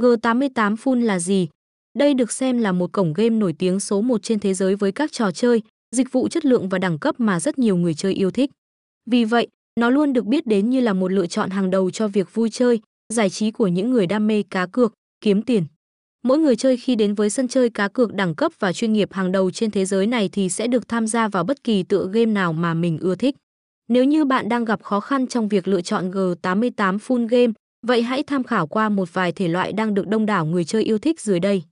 G88 Full là gì? Đây được xem là một cổng game nổi tiếng số 1 trên thế giới với các trò chơi, dịch vụ chất lượng và đẳng cấp mà rất nhiều người chơi yêu thích. Vì vậy, nó luôn được biết đến như là một lựa chọn hàng đầu cho việc vui chơi, giải trí của những người đam mê cá cược, kiếm tiền. Mỗi người chơi khi đến với sân chơi cá cược đẳng cấp và chuyên nghiệp hàng đầu trên thế giới này thì sẽ được tham gia vào bất kỳ tựa game nào mà mình ưa thích. Nếu như bạn đang gặp khó khăn trong việc lựa chọn G88 Full Game, vậy hãy tham khảo qua một vài thể loại đang được đông đảo người chơi yêu thích dưới đây.